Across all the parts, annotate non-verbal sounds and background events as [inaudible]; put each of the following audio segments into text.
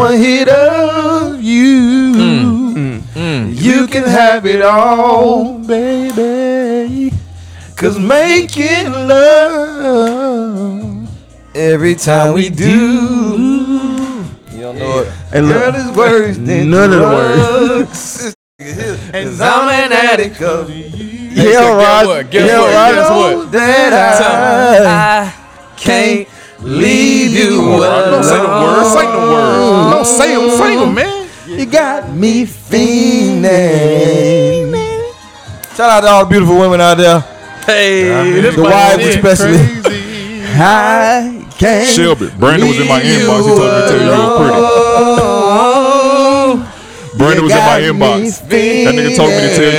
one hit of you. You can have it all, baby. Cause making love every time we do. You don't know it. Hey, look. Girl is worse than None of the drugs. And I'm an addict of you. Yeah, Guess Rod. what? Guess Yeah, what? Rod. Guess what? that I, can't leave you alone. Don't say the word. Say the word. Don't say them. Say them, man. You got me fiending. Shout out to all the beautiful women out there. Hey, this The my wives shit. especially. [laughs] I can't. Shelby, Brandon was in my inbox. He told me to tell you you was pretty. Brandon was in my inbox. That nigga told me to tell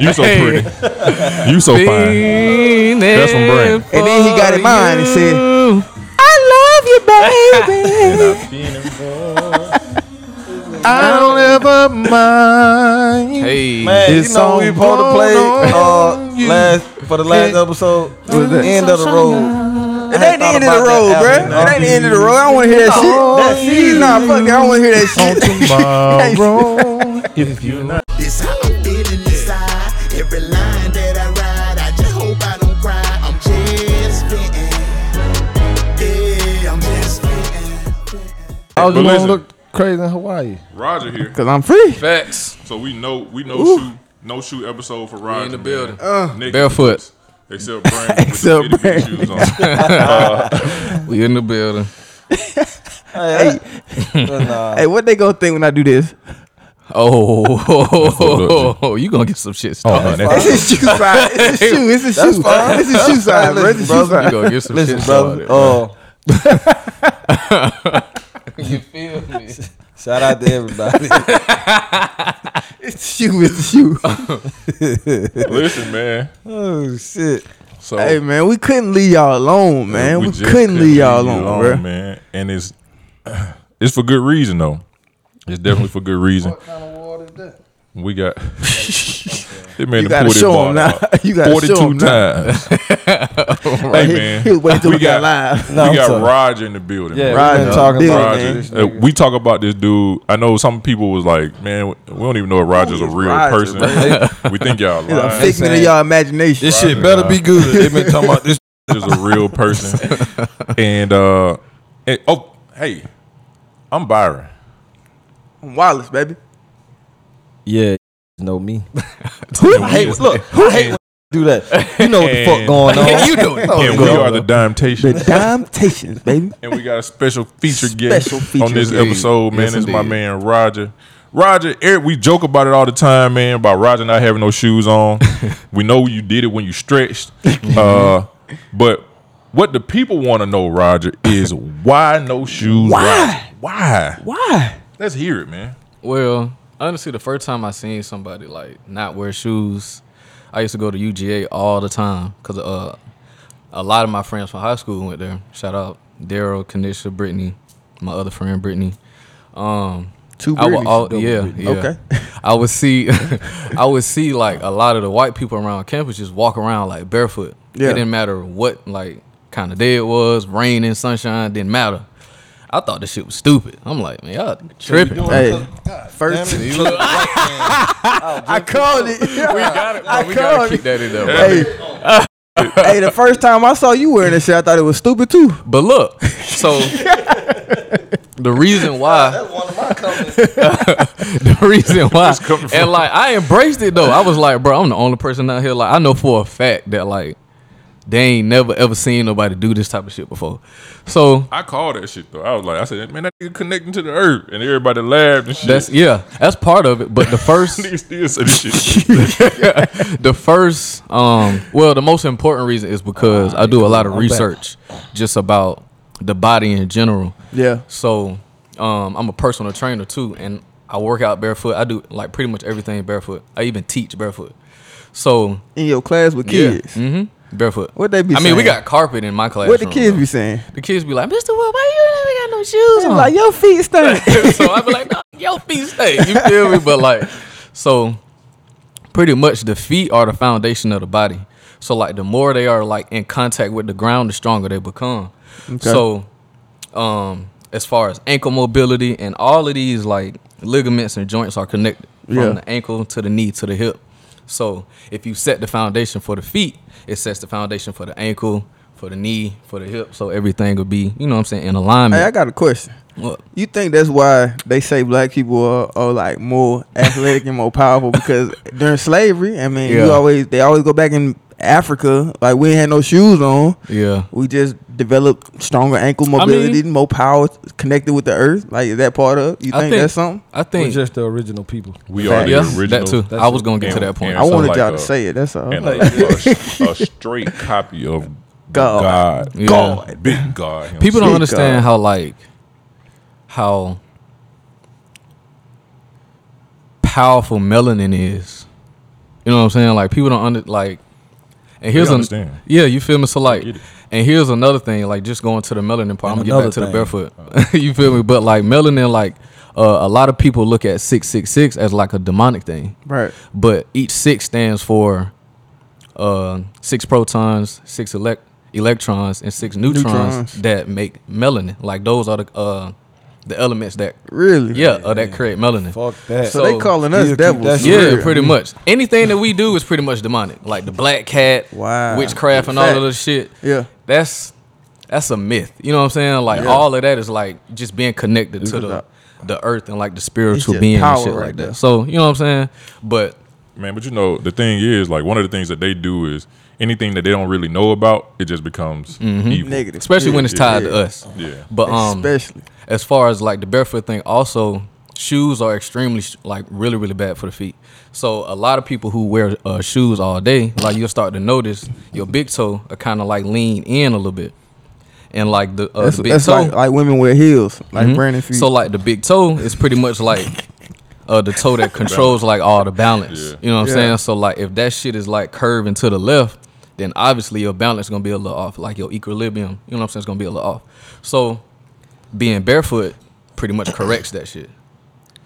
you, you so pretty. You so fine. That's from Brandon. And then he got in mind and said, I don't ever mind. Hey, Man, It's you know we on supposed to play uh, last for the last episode. Was the end of the road. It ain't the end of the road, bro. It ain't the end of the road. I don't want to hear that shit. That shit. Nah, fuck that. I don't want to hear that shit. Tomorrow, [laughs] if you not. This how I'm feeling inside. Every line I was But gonna listen. look crazy in Hawaii. Roger here. Cause I'm free. facts. So we know we know shoot no shoot episode for Roger. in the man. building. Naked Barefoot. boots, Except Brandon with [laughs] Except the itty bitty shoes on. [laughs] We in the building. [laughs] But nah, Hey, what they gonna think when I do this? Oh, you gonna get some shit Oh, started. no, that's It's a shoe side. It's a shoe. It's a shoe. fine. It's a shoe side, bro. It's a shoe Listen, side. You gonna get some listen, shit brother. started. Uh, [laughs] you feel me? shout out to everybody. [laughs] It's you. It's you. [laughs] Listen, man. oh shit. So Hey man, we couldn't leave y'all alone, man. We, just couldn't leave y'all leave you alone, bro. man. And it's [sighs] it's for good reason though. It's definitely for good reason. What kind of water is that? We got. They made You gotta pull show him now. [laughs] You gotta show 42 him now. times. [laughs] hey man, He'll wait till we we got got live. No, we I'm got sorry. Roger in the building. Yeah, man. Roger, we've talking Bill, about man. this Uh, we talk about this dude. I know some people was like, man, we don't even know if Roger's a real Roger, person. [laughs] we think y'all It's a lying. figment of y'all imagination. This shit better be good. They've been talking about this. is a real person. and uh, and, oh, hey, I'm Byron. I'm Wallace, baby. Yeah, know me. [laughs] I hate look. I hate when do that. You know what the fuck going on. [laughs] you doing? and we are the Dime The Temptations, baby. and we got a special feature guest Special feature on this guest. episode, man. Yes, It's my indeed. man Roger. Roger, Eric, we joke about it all the time, man, about Roger not having no shoes on. [laughs] we know you did it when you stretched. Uh, but what the people want to know, Roger, is why no shoes? Why? Roger? Why? Why? Let's hear it, man. Well, honestly, the first time I seen somebody like not wear shoes, I used to go to UGA all the time because uh, a lot of my friends from high school went there. Shout out Daryl, Kanisha, Brittany, my other friend Brittany. Um, Two I would all, yeah, Britney. yeah. Okay. I would see, [laughs] I would see like a lot of the white people around campus just walk around like barefoot. Yeah. It didn't matter what like kind of day it was, rain and sunshine, didn't matter. I thought this shit was stupid. I'm like, man, y'all tripping. Hey, first [laughs] I called it. We got it, bro. I we gotta called keep it. that in there, bro. Hey, [laughs] hey, the first time I saw you wearing this shit, I thought it was stupid too. But look, so [laughs] the reason why, That's one of my comments. the reason why, and like I embraced it though. I was like, bro, I'm the only person out here. Like I know for a fact that like they ain't never ever seen nobody do this type of shit before. So I called that shit though. I was like, I said, man, that nigga connecting to the earth, and everybody laughed and shit. that's yeah, that's part of it. But the [laughs] first, nigga still say this shit. [laughs] the first, um, well, the most important reason is because I do a lot of research just about the body in general. Yeah. So um, I'm a personal trainer too, and I work out barefoot. I do like pretty much everything barefoot. I even teach barefoot. So In your class with kids. mm-hmm, barefoot. What they be I mean, we got carpet in my class. What the kids be saying? The kids be like, Mister Will, why you never got no shoes I'm on? like, your feet [laughs] stink. so I be like, no, your feet stay. You feel me? But like, so pretty much the feet are the foundation of the body. So like, the more they are like in contact with the ground, the stronger they become. So, um, as far as ankle mobility and all of these like ligaments and joints are connected from Yeah. the ankle to the knee to the hip. So if you set the foundation for the feet, it sets the foundation for the ankle, for the knee, for the hip. So everything will be, you know what I'm saying, in alignment. Hey, I got a question. What? You think that's why they say black people are, are like more athletic and more powerful [laughs] because during slavery, I mean, you always they always go back in Africa like we ain't had no shoes on. Yeah. We just developed stronger ankle mobility, more power connected with the earth. Like is that part of? You I think, think- that's something? I We're think just the original people. We are the yeah, original. that too. That's I was gonna get to that point. I wanted like y'all a- to uh, say it. That's all. and a, a, [laughs] a straight copy of God. God, Yeah. God. big God. himself. People don't understand God. how like how powerful melanin is. You know what I'm saying? Like people don't under like. And here's an yeah, you feel me? So like, and here's another thing. Like just going to the melanin part. I'm gonna get back to the another barefoot. [laughs] you feel me? But like melanin, like uh, a lot of people look at six six six as like a demonic thing Right. but each six stands for uh, six protons, six elect electrons, and six neutrons, Neutrons. that make melanin. Like those are the uh, the elements that Really? yeah uh, that create melanin. Fuck that. So, they calling us you'll devils. that for Yeah, real. pretty much. Anything that we do is pretty much demonic. Like the black cat, Wow. witchcraft, and all of this shit. Yeah. That's that's a myth. You know what I'm saying? Like Yeah. all of that is like just being connected to the a- the earth and like the spiritual just being and power shit right like there. that. So you know what I'm saying? But Man, but you know, the thing is, like, one of the things that they do is anything that they don't really know about, it just becomes Mm-hmm. evil. Negative. especially when it's tied yeah. to us. Yeah. But um, Especially. As far as like the barefoot thing, also shoes are extremely like really really bad for the feet. So a lot of people who wear uh, shoes all day, like you'll start to notice your big toe are kind of like lean in a little bit, and like the, uh, That's, the big that's toe. like like women wear heels, like Mhm. Brandon feet. So like the big toe is pretty much like uh, the toe that controls like all the balance. Yeah. You know what I'm Yeah. saying? So like if that shit is like curving to the left, then obviously your balance is gonna be a little off. Like your equilibrium, you know what I'm saying, it's gonna be a little off. So being barefoot pretty much corrects that shit.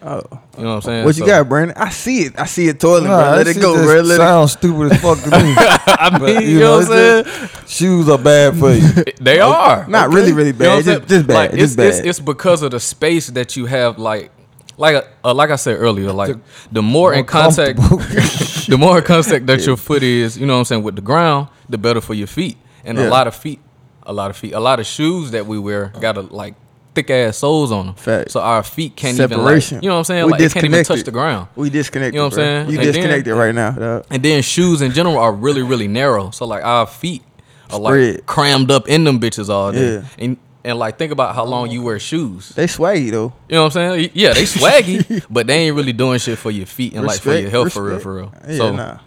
oh. You know what I'm saying? what you So- got, Brandon? I see it. I see it toiling, Nah, bro. Let it go, bro. Let it Sounds stupid as fuck to me. [laughs] I mean, But, you, know, what I'm saying? just- Shoes are bad for you. [laughs] They are. Not really, really You know bad. Just, just bad. Like, just it's, bad. It's, it's because of the space that you have, like, like, uh, like I said earlier, like the more in contact, [laughs] the more in contact that your foot is, you know what I'm saying, with the ground, the better for your feet. And Yeah. a lot of feet, a lot of feet, a lot of shoes that we wear got a like thick ass soles on them. Fact. So our feet can't Separation. even, like, you know what I'm saying, We like it can't even touch the ground. we disconnected. You know what I'm saying? You And then- disconnected right now. dog. And then shoes in general are really, really narrow. So like our feet are like Spread. crammed up in them bitches all day. Yeah. And and like think about how long you wear shoes. They swaggy though. You know what I'm saying? Yeah, they swaggy, [laughs] but they ain't really doing shit for your feet and like for your Respect, health for real, for real. Yeah, so nah.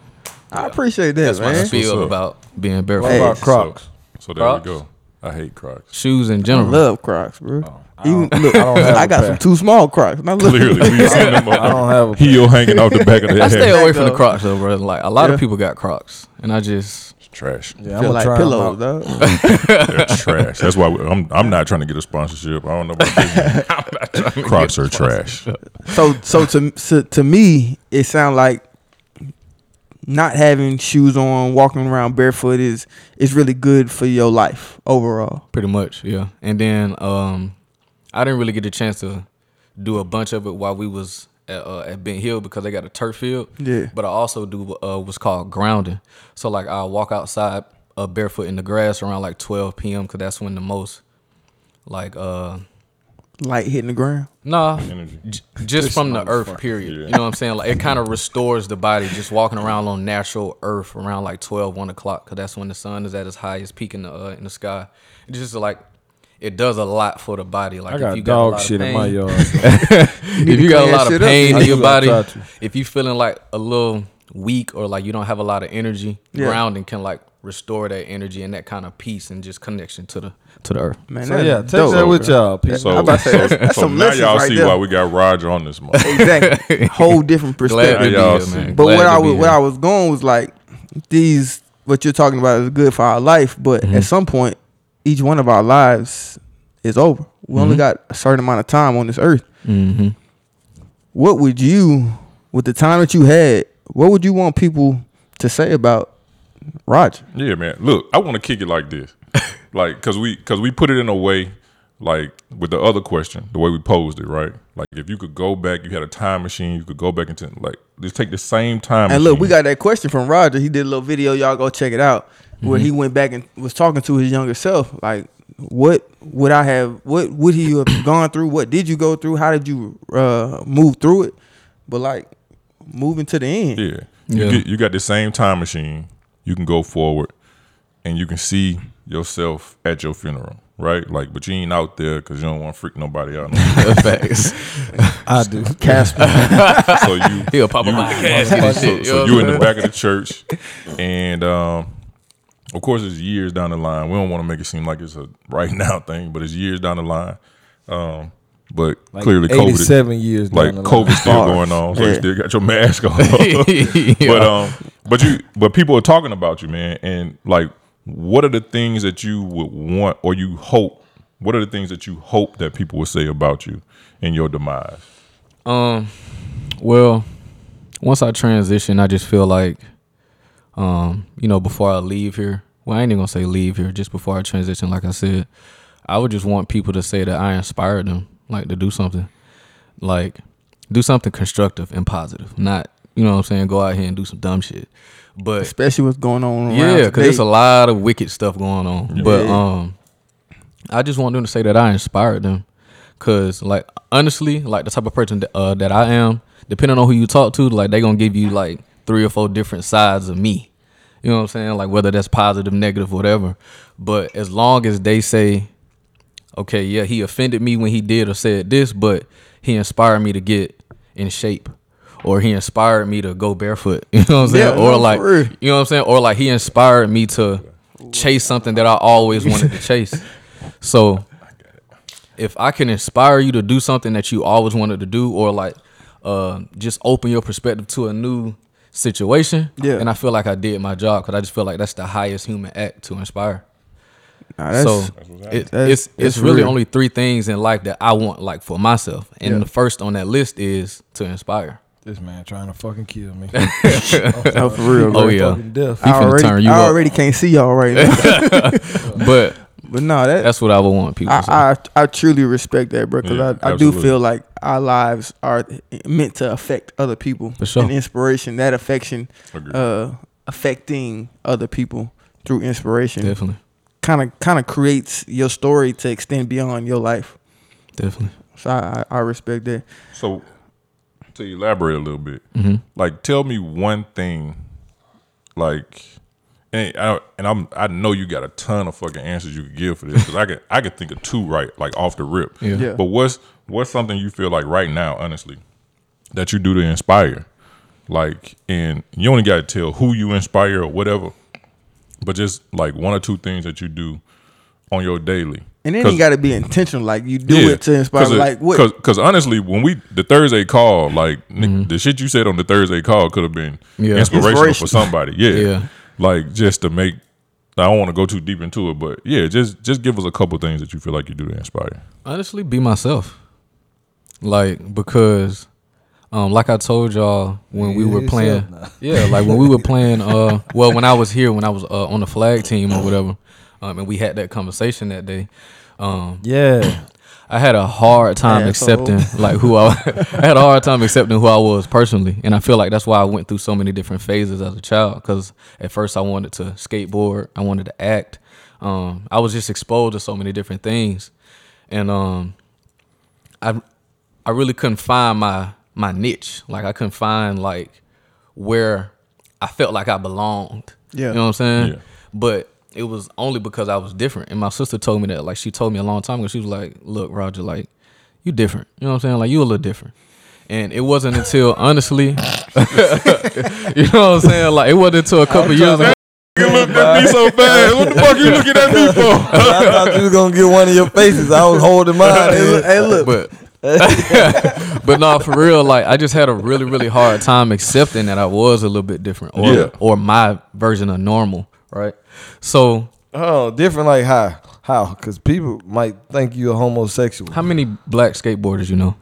I appreciate that, that's my man. spiel up. about being barefoot. Hey. about Crocs? So, so there Crocs? we go. I hate Crocs. Shoes in I general. love Crocs, bro. Oh, I Even don't- look, I don't have I a got pair. some too small Crocs. Now look, Clearly, we seen them [laughs] I don't have a heel hanging off the back of their I stay head. away from the. Crocs though, bro. Like a lot Yeah. of people got Crocs, and I just It's trash. Yeah, I'm feel gonna like try 'em pillows, out. dog. [laughs] They're trash. That's why we, I'm. I'm not trying to get a sponsorship. I don't know about this. [laughs] Crocs are trash. So, so to, to to me, it sounds like not having shoes on, walking around barefoot is is really good for your life overall. pretty much, yeah. And then um, I didn't really get a chance to do a bunch of it while we was at, uh, at Bent Hill because they got a turf field. Yeah. But I also do uh, what's called grounding. So like I'll walk outside uh, barefoot in the grass around like 12 p.m. because that's when the most like uh Light hitting the ground. nah j- just from the earth period. Yeah. You know what I'm saying? Like it kind of restores the body just walking around on natural earth around like 12, 1 o'clock because that's when the sun is at its highest peak in the uh, in the sky. It's just like it does a lot for the body. Like I if got you got a lot dog of shit in my pain- yard. [laughs] if you got a lot of shit up. pain in your body, try to. if you feeling like a little weak or like you don't have a lot of energy, Yeah. grounding can like restore that energy and that kind of peace and just connection to the to the earth. Man, So yeah, take dope, that with bro. y'all, people. So, I'm about to say, that's- so, that's so some now y'all right see there. why we got Roger on this month. [laughs] Exactly. Whole different perspective. to y'all here, see. man. But Glad what I was here. what I was going was like these what you're talking about is good for our life, but Mm-hmm. at some point, each one of our lives is over. We only got a certain amount of time on this earth. Mm-hmm. What would you, with the time that you had, what would you want people to say about Roger? Yeah, man. Look, I want to kick it like this, [laughs] like because we because we put it in a way like with the other question, the way we posed it, right? Like if you could go back, you had a time machine, you could go back into like just take the same time. And look, we got that question from Roger. He did a little video. Y'all go check it out. Where Mm-hmm. he went back and was talking to his younger self. Like, what would I have? What would he have gone through? What did you go through? How did you uh, move through it? But like, moving to the end. Yeah. You, Get, you got the same time machine. You can go forward and you can see yourself at your funeral, right? Like, but you ain't out there because you don't want to freak nobody out. [laughs] Facts. [laughs] I do. Casper. [laughs] so you, He'll pop up you- out the casket and so, so you what in the back of the church, and um, of course it's years down the line. We don't want to make it seem like it's a right now thing, but it's years down the line. Um, but Like clearly, COVID, seven years like down the line. COVID still going on, so you still got your mask on. [laughs] [laughs] but um, but you, but people are talking about you, man, and like, what are the things that you would want or you hope? What are the things that you hope that people will say about you in your demise? Um, well, once I transition, I just feel like, um, you know, before I leave here, well, I ain't even gonna say leave here. Just before I transition, like I said, I would just want people to say that I inspired them, like to do something, like do something constructive and positive, not you know what I'm saying, go out here and do some dumb shit, but Especially what's going on around yeah, because there's a lot of wicked stuff going on. But um, I just want them to say that I inspired them, cause like honestly, like the type of person that, uh, that I am, depending on who you talk to, like they gonna give you like three or four different sides of me. You know what I'm saying? Like whether that's positive, negative, whatever. But as long as they say, okay, yeah, he offended me when he did or said this, but he inspired me to get in shape. Or he inspired me to go barefoot. [laughs] You know what I'm saying? Yeah, or no, like you know what I'm saying? Or like he inspired me to chase something that I always wanted to chase. [laughs] So if I can inspire you to do something that you always wanted to do, or like uh, just open your perspective to a new situation, Yeah. and I feel like I did my job because I just feel like that's the highest human act to inspire. Nah, that's, so it, That's- it's that's it's really real. only three things in life that I want like for myself, and Yeah. the first on that list is to inspire. This man trying to fucking kill me. [laughs] [laughs] no, for real. Oh, yeah. Fucking death. I already, turn you I up. already can't see y'all right now. [laughs] But but no, that that's what I would want people to say. I, I I truly respect that, bro. Because Yeah, I, I do feel like our lives are meant to affect other people. For sure. And inspiration, that affection, uh, affecting other people through inspiration, definitely, kind of kind of creates your story to extend beyond your life. definitely. So I I, I respect that. So, to elaborate a little bit, Mm-hmm. like tell me one thing, like, and I, and I'm I know you got a ton of fucking answers you could give for this because I could I could think of two right like off the rip. Yeah. Yeah. But what's what's something you feel like right now, honestly, that you do to inspire, like, and you only got to tell who you inspire or whatever, but just like one or two things that you do on your daily. And then 'Cause- you got to be intentional. Like you do it to inspire. Cause it- like what? Cause, cause honestly, when we the Thursday call, like Nick, the shit you said on the Thursday call could have been Mm-hmm. Yeah. inspirational, for somebody. Yeah. Yeah. Like just to make. I don't want to go too deep into it, but yeah, just just give us a couple things that you feel like you do to inspire. honestly be myself like because um like i told y'all when we were playing [laughs] yeah like when we were playing uh well when i was here when i was uh, on the flag team or whatever um and we had that conversation that day um Yeah. i had a hard time accepting [laughs] like who i [laughs] i had a hard time accepting who i was personally and i feel like that's why i went through so many different phases as a child because at first i wanted to skateboard i wanted to act um i was just exposed to so many different things and um I I really couldn't find my my niche. Like I couldn't find like where I felt like I belonged. Yeah. You know what I'm saying? Yeah. But it was only because I was different. And my sister told me that. Like she told me a long time ago. She was like, "Look, Roger, like you different. You know what I'm saying? Like you a little different." And it wasn't until [laughs] honestly, [laughs] you know what I'm saying? Like it wasn't until a couple years ago. [laughs] You looked at me so fast. What the fuck you looking at me for? I thought you was gonna get one of your faces. I was holding mine. hey, look, hey, look. but but no, for real, like I just had a really, really hard time accepting that I was a little bit different, or Yeah. or my version of normal, right? So, Oh, different like how? How? Because people might think you a homosexual. how many black skateboarders you know?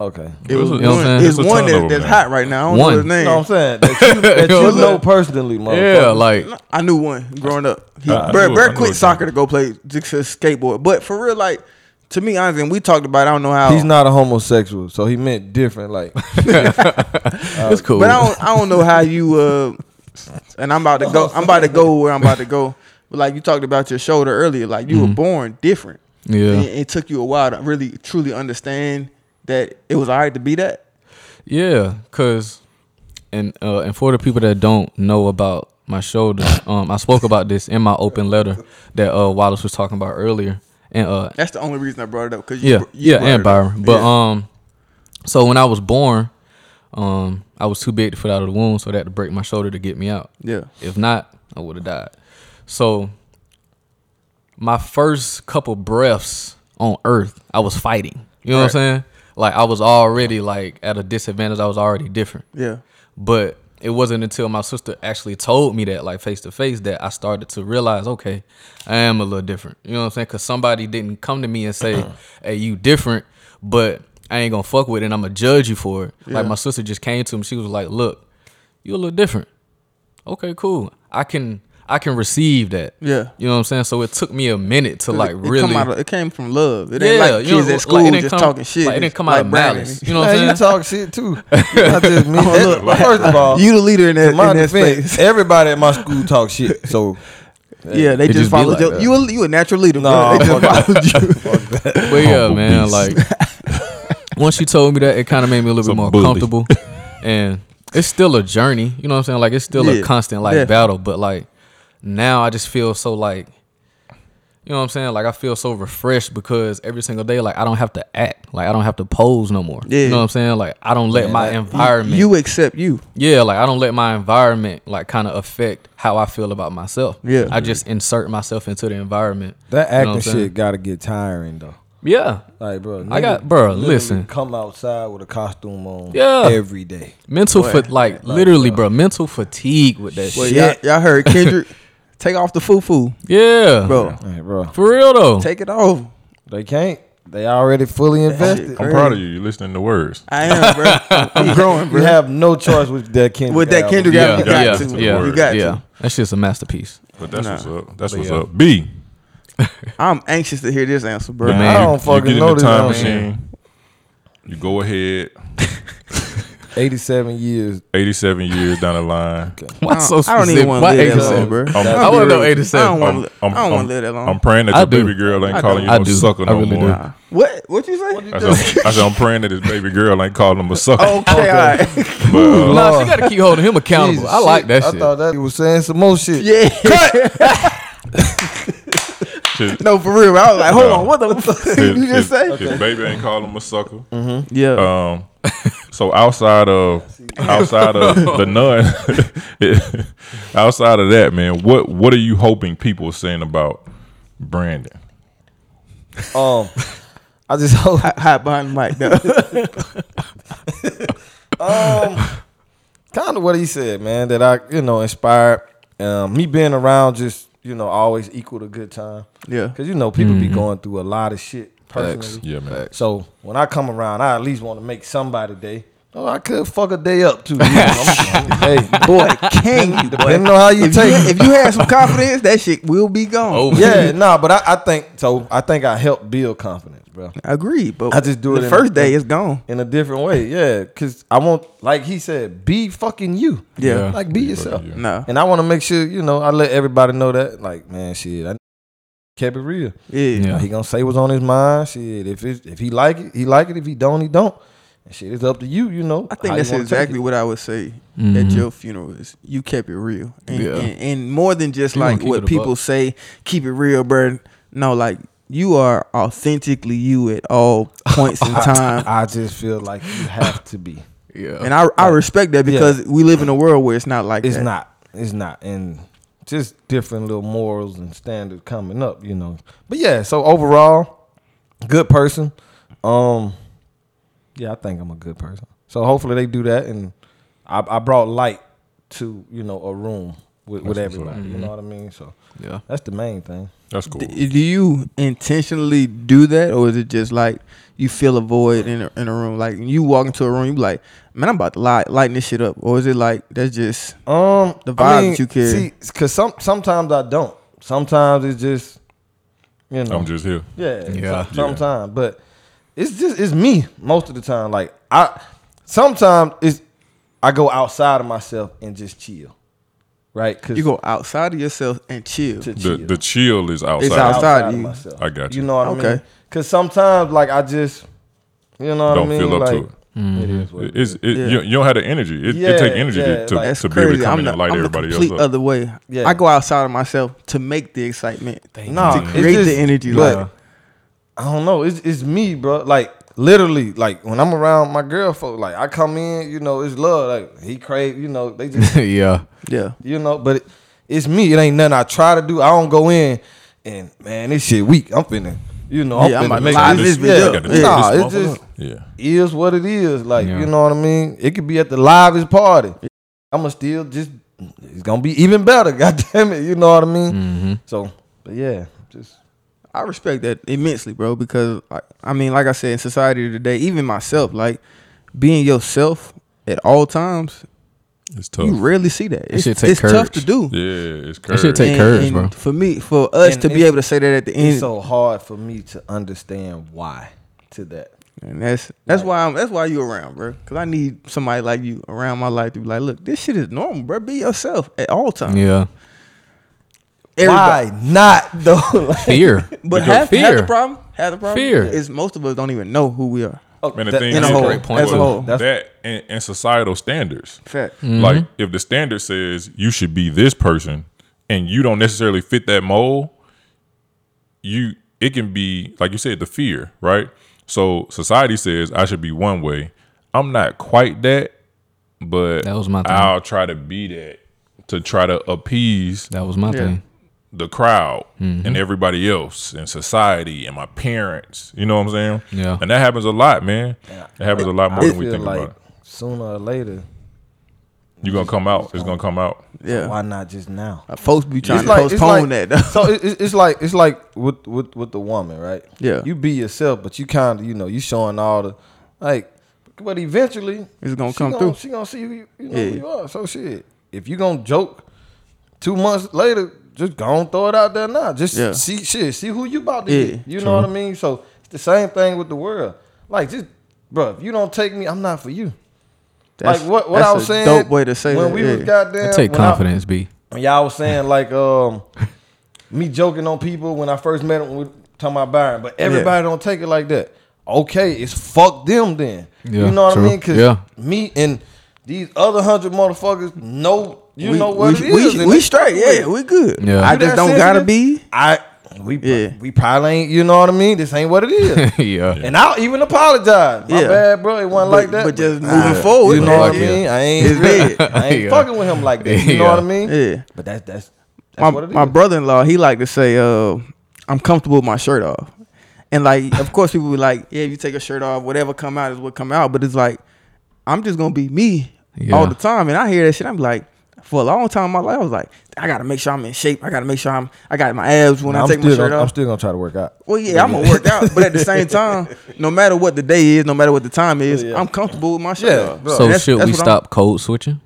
Okay. It was You know what I'm one, saying? it's It's one that, that's man. hot right now. I don't One. know his name. You know what I'm saying? That [laughs] you, that You know you what I'm know saying? personally, Yeah, like I knew one growing up. He, I- I Brad, Brad quit soccer to go play just a skateboard. But for real, like To me, honestly, and we talked about. it, I don't know how He's not a homosexual, so he meant different. Like [laughs] it's cool. But I don't, I don't know how you. Uh, and I'm about to go. I'm about to go where I'm about to go. But like you talked about your shoulder earlier, like you were born different. yeah. And it took you a while to really truly understand that it was alright to be that. Yeah, cause and uh, and for the people that don't know about my shoulder, um, I spoke about this in my open letter that uh Wallace was talking about earlier, and uh, That's the only reason I brought it up. Cause yeah, you, yeah, and. Byron. But Yeah. um, so when I was born, um, I was too big to fit out of the womb, so they had to break my shoulder to get me out. yeah, If not, I would have died. So my first couple breaths on earth, I was fighting. You know what I'm saying? Like I was already like at a disadvantage. I was already different. yeah, But it wasn't until my sister actually told me that, like face to face, that I started to realize, okay, I am a little different. You know what I'm saying? Because somebody didn't come to me and say, uh-huh. "Hey, you different," but I ain't gonna fuck with it. and I'm gonna judge you for it. Like my sister just came to me. She was like, "Look, you a little different." Okay, cool. I can I can receive that. yeah. You know what I'm saying? So it took me a minute to like it, really. it, come out of, it came from love. It yeah, ain't like you know, kids like, at school it didn't just come- talking shit. Like, it didn't come like out of Brandon. malice. You know what I'm saying? you saying? talk shit too. [laughs] Not just me. That- First of all, You the leader in that, in my in that defense, space. [laughs] everybody at my school talk shit. So Yeah, they just, just followed like you. that. You a, you a natural leader, No. They just fuck followed you. [laughs] But yeah, Humble man, beast. like once you told me that, it kind of made me a little It's a bit more bully. comfortable. and it's still a journey, you know what I'm saying? Like it's still Yeah, a constant like definitely. battle, but like now I just feel so like you know what I'm saying? Like I feel so refreshed because every single day, like I don't have to act, like I don't have to pose no more. Yeah. You know what I'm saying? Like I don't let Man, my that- environment, You accept you. yeah, like I don't let my environment like kind of affect how I feel about myself. Yeah. I just insert myself into the environment. that You know acting shit got to get tiring though. Yeah, Like, bro, I got- bro, listen. come outside with a costume on. Yeah. every day. mental Boy, fa- like, literally, bro, mental fatigue with that Well, shit. y'all, y'all heard Kendrick [laughs] take off the foo foo, Yeah, bro. Hey, bro, For real though. Take it off. they can't. They already fully invested. I'm proud of you. You listening to words. I am, bro. [laughs] I'm growing, bro. You have no choice with that Kendrick. With that album. Kendrick yeah, album, you yeah, got yeah, to. yeah, You got yeah. to. That shit's a masterpiece. But that's Nah. what's up. That's But what's yeah. up. B. I'm anxious to hear this answer, bro. Man, Man, I don't you fucking get in know the time album. machine. You go ahead. Eighty-seven years. 87 years down the line. Why I so don't, I don't specific? even want to live that long, bro. I'm- I'll I be wanna know 87. I don't want. To. I'm- I don't want I'm- to live that long. I'm praying that I your do. baby girl ain't I calling you I no do. sucker no really more. do. Nah. What? What you say? I said, I said, I'm praying that his baby girl ain't calling him a sucker. Okay, all right. [laughs] But, uh, Nah, she gotta keep holding him accountable. Jesus, I like shit. that shit. I thought that he was saying some more shit. Yeah. [laughs] his, no, for real. I was like, hold No. on. What the fuck did you just his- say? his baby ain't calling him a sucker. Yeah. Um, so outside of outside of [laughs] the nun, [laughs] outside of that, man, what what are you hoping people are saying about Brandon? Um, I just [laughs] hope. Hot, hot behind the mic, though. Um, kind of what he said, man. That I, you know, inspired. Um, me being around, just you know, always equal a good time. yeah. Cause you know, people be going through a lot of shit personally. Facts. Yeah, man. So when I come around, I at least want to make somebody day. Oh, I could fuck a day up too. You know, [laughs] hey, Boy, can you, [laughs] boy? depending on how you If take you, it. if you had some confidence, that shit will be gone. Oh, Yeah, nah, but I, I think so. I think I helped build confidence, bro. I agree, but I just do it the in- first day. It's gone. in a different way. Yeah, because I want, like he said, be fucking you. Yeah. Yeah. like be yourself. you. No. And I want to make sure you know I let everybody know that, like, man, shit, I kept it real. Yeah. Yeah. He gonna say what's on his mind. Shit, if it, if he like it, he like it. If he don't, he don't. And shit, it's up to you. You know. I think that's you wanna take exactly what I would say at Mhm. your funeral is you kept it real. And, Yeah. and, and more than just You like what people buck. say, keep it real, bro. No, like you are authentically you at all [laughs] points in time. I just feel like you have to be. Yeah. and I I respect that Yeah. because we live in a world where it's not like It's that. not. It's not. And just different little morals and standards coming up, you know. But yeah, so overall, good person. Um, yeah, I think I'm a good person. So hopefully they do that, and I, I brought light to you know a room with, with That's what's up. everybody. You know what I mean? So yeah. that's the main thing. That's cool. D- Do you intentionally do that, or is it just like you feel a void in a, in a room? Like you walk into a room, you be like, "Man, I'm about to light lighten this shit up," or is it like that's just Um, The I mean, that you carry. See, because some sometimes I don't. Sometimes it's just You know, I'm just here. yeah, Yeah. some- Sometimes, but it's just it's me most of the time. Like I sometimes it's I go outside of myself and just chill, right? Cause You go outside of yourself and chill. to The chill. the chill is outside. It's outside of you. myself. I got you. You know what I Okay. mean? Because sometimes, like I just, you know what Don't I mean? feel up to like, it. It is what it It's, is. it, Yeah. you, you don't have the energy. It, Yeah, it take energy yeah, to, like- That's to be able crazy. to come I'm, in the, and light I'm the everybody complete else up. other way. Yeah. I go outside of myself to make the excitement. Nah, to create just- the energy. but- Like, I don't know. It's it's me, bro. Like literally, like when I'm around my girl folk, like I come in, you know, it's love. Like he crave, you know, they just, [laughs] yeah. yeah. you know, but it, it's me. It ain't nothing I try to do. I don't go in and man, this shit weak. I'm finna, you know, I'm Yeah, I'm finna make live this. this yeah, bitch nah, this it just Yeah. is what it is. Like Yeah. you know what I mean. It could be at the livest party. I'ma still just. It's gonna be even better. [laughs] God damn it. You know what I mean. Mm-hmm. So, but yeah, just I respect that immensely, bro. Because like, I mean, like I said, in society today, even myself, like being yourself at all times, It's tough. you rarely see that. It's, shit take it's tough courage. to do. yeah, it's That courage. shit take And- courage, and bro. For me, for us And to be able to say that at the end, it's so hard for me to understand why to that. and that's that's why I'm that's why you around, bro. Because I need somebody like you around my life to be like, look, this shit is normal, bro. Be yourself at all times. Yeah. Everybody. Why not though? [laughs] Like, Fear. [laughs] But Because half, half the problem, half the problem Fear. is most of us don't even know who we are. oh, Man, the that- thing in is, a whole- great point, as a whole. That's- that and, and societal standards. Fact. Mm-hmm. Like if the standard says you should be this person and you don't necessarily fit that mold, you it can be like you said the fear, right? So society says I should be one way. I'm not quite that, but That was my thing. I'll try to be that to try to appease That was my Yeah. thing. The crowd Mm-hmm. and everybody else and society and my parents. You know what I'm saying? Yeah. And that happens a lot, man. It happens a lot more I than we think like about. sooner or later, You're gonna come out. It's gonna come out. Yeah. why not just now? Uh, folks be trying It's to like- it's postpone like- that. Though. So it, it- it's like it's like with with with the woman, right? Yeah. You be yourself, but you kind of you know you showing all the like, but eventually It's gonna come gonna, through. She gonna see who you, you know Yeah. who you are. So shit, if you gonna joke two months later, just go and throw it out there now. Just Yeah. see shit, see who you about to Yeah, be. You know what I mean? So it's the same thing with the world. Like just, bro, if you don't take me, I'm not for you. That's- like what what that's I was a saying. Dope way to say when that. we yeah. was goddamn. I take confidence, B. when y'all was saying [laughs] like um me joking on people when I first met them, we talking about Byron, but everybody don't take it like that. Okay, it's fuck them then. Yeah, you know what true. I mean? Cause Yeah. me and these other hundred motherfuckers know you we, know what we, it is. We, and we they straight. Yeah, we good. Yeah. I just don't gotta be. I we Yeah. we probably ain't. You know what I mean? This ain't what it is. [laughs] yeah. And I'll even apologize. My Yeah. bad, bro. It wasn't But- like that. but just I- moving forward, You know man, what I yeah. mean? I ain't. It's bad. I ain't [laughs] Yeah. fucking with him like that. You know what I mean? Yeah. But that's that's that's my what it is. my brother in law, he like to say, uh, I'm comfortable with my shirt off. And like, of course, people be like, yeah, if you take a shirt off, whatever come out is what come out. But it's like, I'm just gonna be me Yeah. all the time. And I hear that shit, I'm like, for a long time in my life, I was like, I gotta make sure I'm in shape. I gotta make sure I'm, I got my abs when I I'm take still my shirt gonna, I'm still gonna try to work out. Well, yeah, I'm gonna work out, but at the same [laughs] time, no matter what the day is, no matter what the time is, Yeah. I'm comfortable with my shirt Yeah, off. So that's- should that's we what I'm- stop code switching?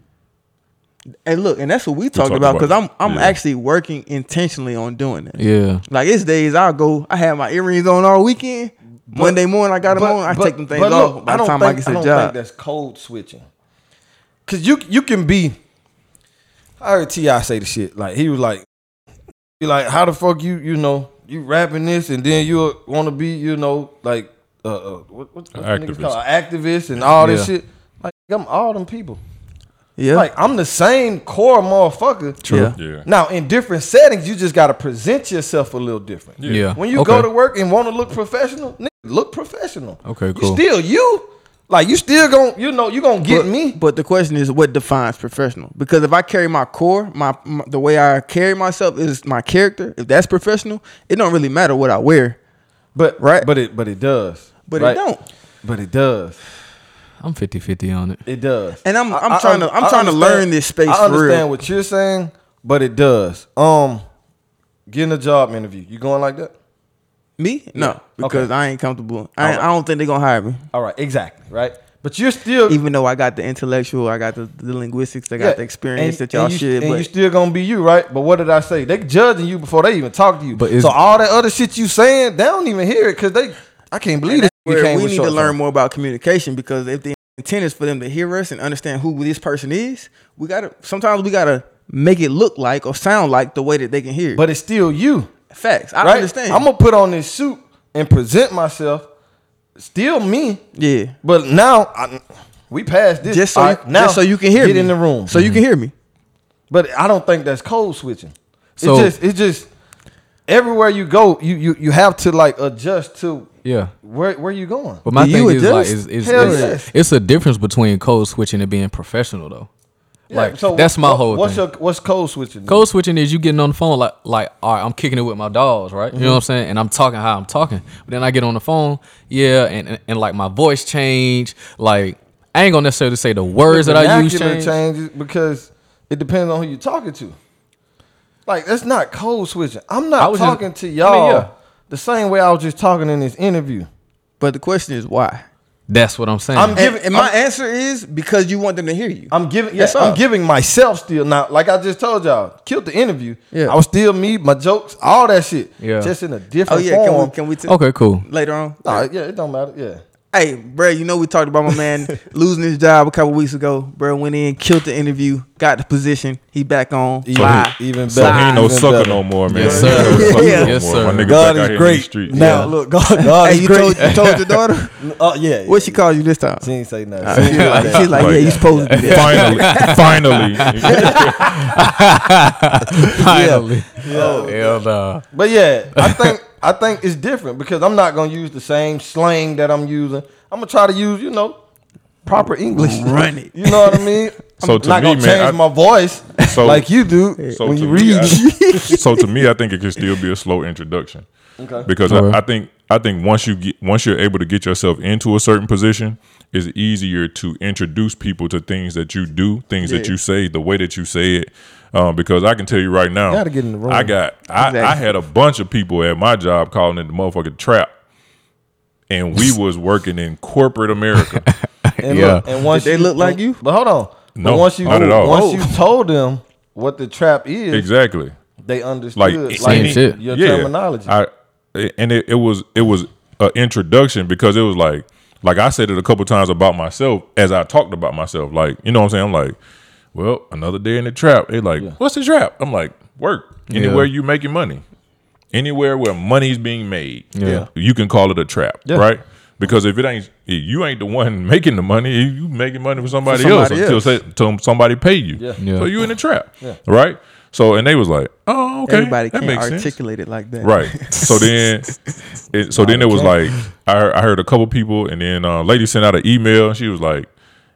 And look, and that's what we talked talked about because I'm I'm yeah. actually working intentionally on doing that. Yeah. Like it's days I'll go, I have my earrings on all weekend. Monday morning I got them on. I take them things but off by the don't time I think- get to the don't job. think that's code switching. Cause you you can be. I heard T.I. say the shit like he was like, be like, how the fuck you you know you rapping this and then you want to be you know like uh, uh what, what, what Activist. niggas call it? activist and all this Yeah. shit. Like I'm all them people. yeah, Like I'm the same core motherfucker. True. Yeah. Now in different settings, you just gotta present yourself a little different. Yeah. When you Okay. go to work and want to look professional, nigga, look professional. Okay, You cool. still you. Like you still gonna you know you gonna get but, me. But the question is, what defines professional? Because if I carry my core, my, my the way I carry myself is my character. If that's professional, it don't really matter what I wear. But Right. But it but it does. But right? it don't. But it does. I'm 50-50 on it. It does. And I'm- I- I'm I trying to- I'm I trying to learn this space I for understand real. what you're saying, but it does. Um, getting a job interview, you going like that? Me? No, because Okay. I ain't comfortable. I, ain't, Alright. I don't think they're gonna hire me. All right, exactly, right. But you're still Even though I got the intellectual, I got the, the linguistics, I got Yeah, the experience and- that y'all and you, should. And But you still gonna be you, right? But what did I say? They judging you before they even talk to you. But so all that other shit you saying, they don't even hear it because they. I can't believe this. where we need to short learn form. more about communication because if the intent is for them to hear us and understand who this person is, we gotta sometimes we gotta make it look like or sound like the way that they can hear. But it's still you, facts, I right? understand. I'm gonna put on this suit and present myself, still me. yeah, But now I, we passed this. just so All you, right, now just so you can hear get me in the room. so you can hear me. But I don't think that's code switching. So- it's just it's just everywhere you go, you you you have to like adjust to Yeah. where where you going. But my Do you thing is like adjust? is, is, is- yes. it's a difference between code switching and being professional though. Like so that's my what- whole What's thing. your what's code switching? Code switching is you getting on the phone like like all right, I'm kicking it with my dogs, right? You Mm-hmm. know what I'm saying? And I'm talking how I'm talking. But then I get on the phone, yeah, and, and, and, like my voice change. Like I ain't gonna necessarily say the words that I use change. changes because it depends on who you're talking to. Like that's not code switching. I'm I not was just- talking to I mean, y'all yeah. the same way I was just talking in this interview. But the question is why. That's what I'm saying. I'm giving and my I'm- answer is because you want them to hear you. I'm giving, yeah, I'm giving myself still now. Like I just told y'all, killed the interview. Yeah. I was still me, my jokes, all that shit. Yeah. just in a different way. oh different yeah, can we can we t- okay, cool. later on? Nah, yeah, it don't matter. Yeah, Hey, bro, you know we talked about my man [laughs] losing his job a couple weeks ago. Bro went in, killed the interview, got the position. He back on. even, Fly. even So better. he ain't no even sucker better. no more, man. Yes, He ain't no sir. Yeah. no Yes, sir. My nigga God back out is here in great. these streets. Now Yeah. look, God, God Hey, is you great. told, you told your daughter? [laughs] Oh yeah, What she called you this time? She ain't say nothing. She's like, she's like, yeah, Like- you supposed to do that. finally, [laughs] finally. Finally. Oh, hell no. But yeah, I think I think it's different because I'm not gonna use the same slang that I'm using. I'm gonna try to use, you know, proper English. [laughs] Run it. You know what I mean? [laughs] So I'm to not me, gonna man, change I- my voice [laughs] So- like you do So when you me, read. I- so to me, I think it can still be a slow introduction. Okay. Because Alright. I, I think I think once you get once you're able to get yourself into a certain position, it's easier to introduce people to things that you do, things that you say, the way that you say it. Um, because I can tell you right now, Gotta get in the room. I got I, I had a bunch of people at my job calling it the motherfucking trap. And we [laughs] was working in corporate America. [laughs] And Yeah. look, and once Did they you- look like you? But hold on. No, but once you not at all. once Oh. you told them what the trap is, exactly. they understood like like, Same shit. your yeah, terminology. I and it, it was it was an introduction because it was like like I said it a couple times about myself as I talked about myself. Like you know what I'm saying? I'm like, well, another day in the trap. They like, what's the trap? I'm like, work anywhere you making money, anywhere where money's being made. Yeah. you can call it a trap, Yeah. right? Because if it ain't if you ain't the one [laughs] making the money, you making money for somebody, somebody else until, else. say, until somebody pay you. Yeah. Yeah. So you in the trap, right? So and they was like, oh okay, Everybody that can't makes sense. it like that. Right. So then, it, so then it was like I heard, I heard a couple people, and then uh, lady sent out an email. and She was like,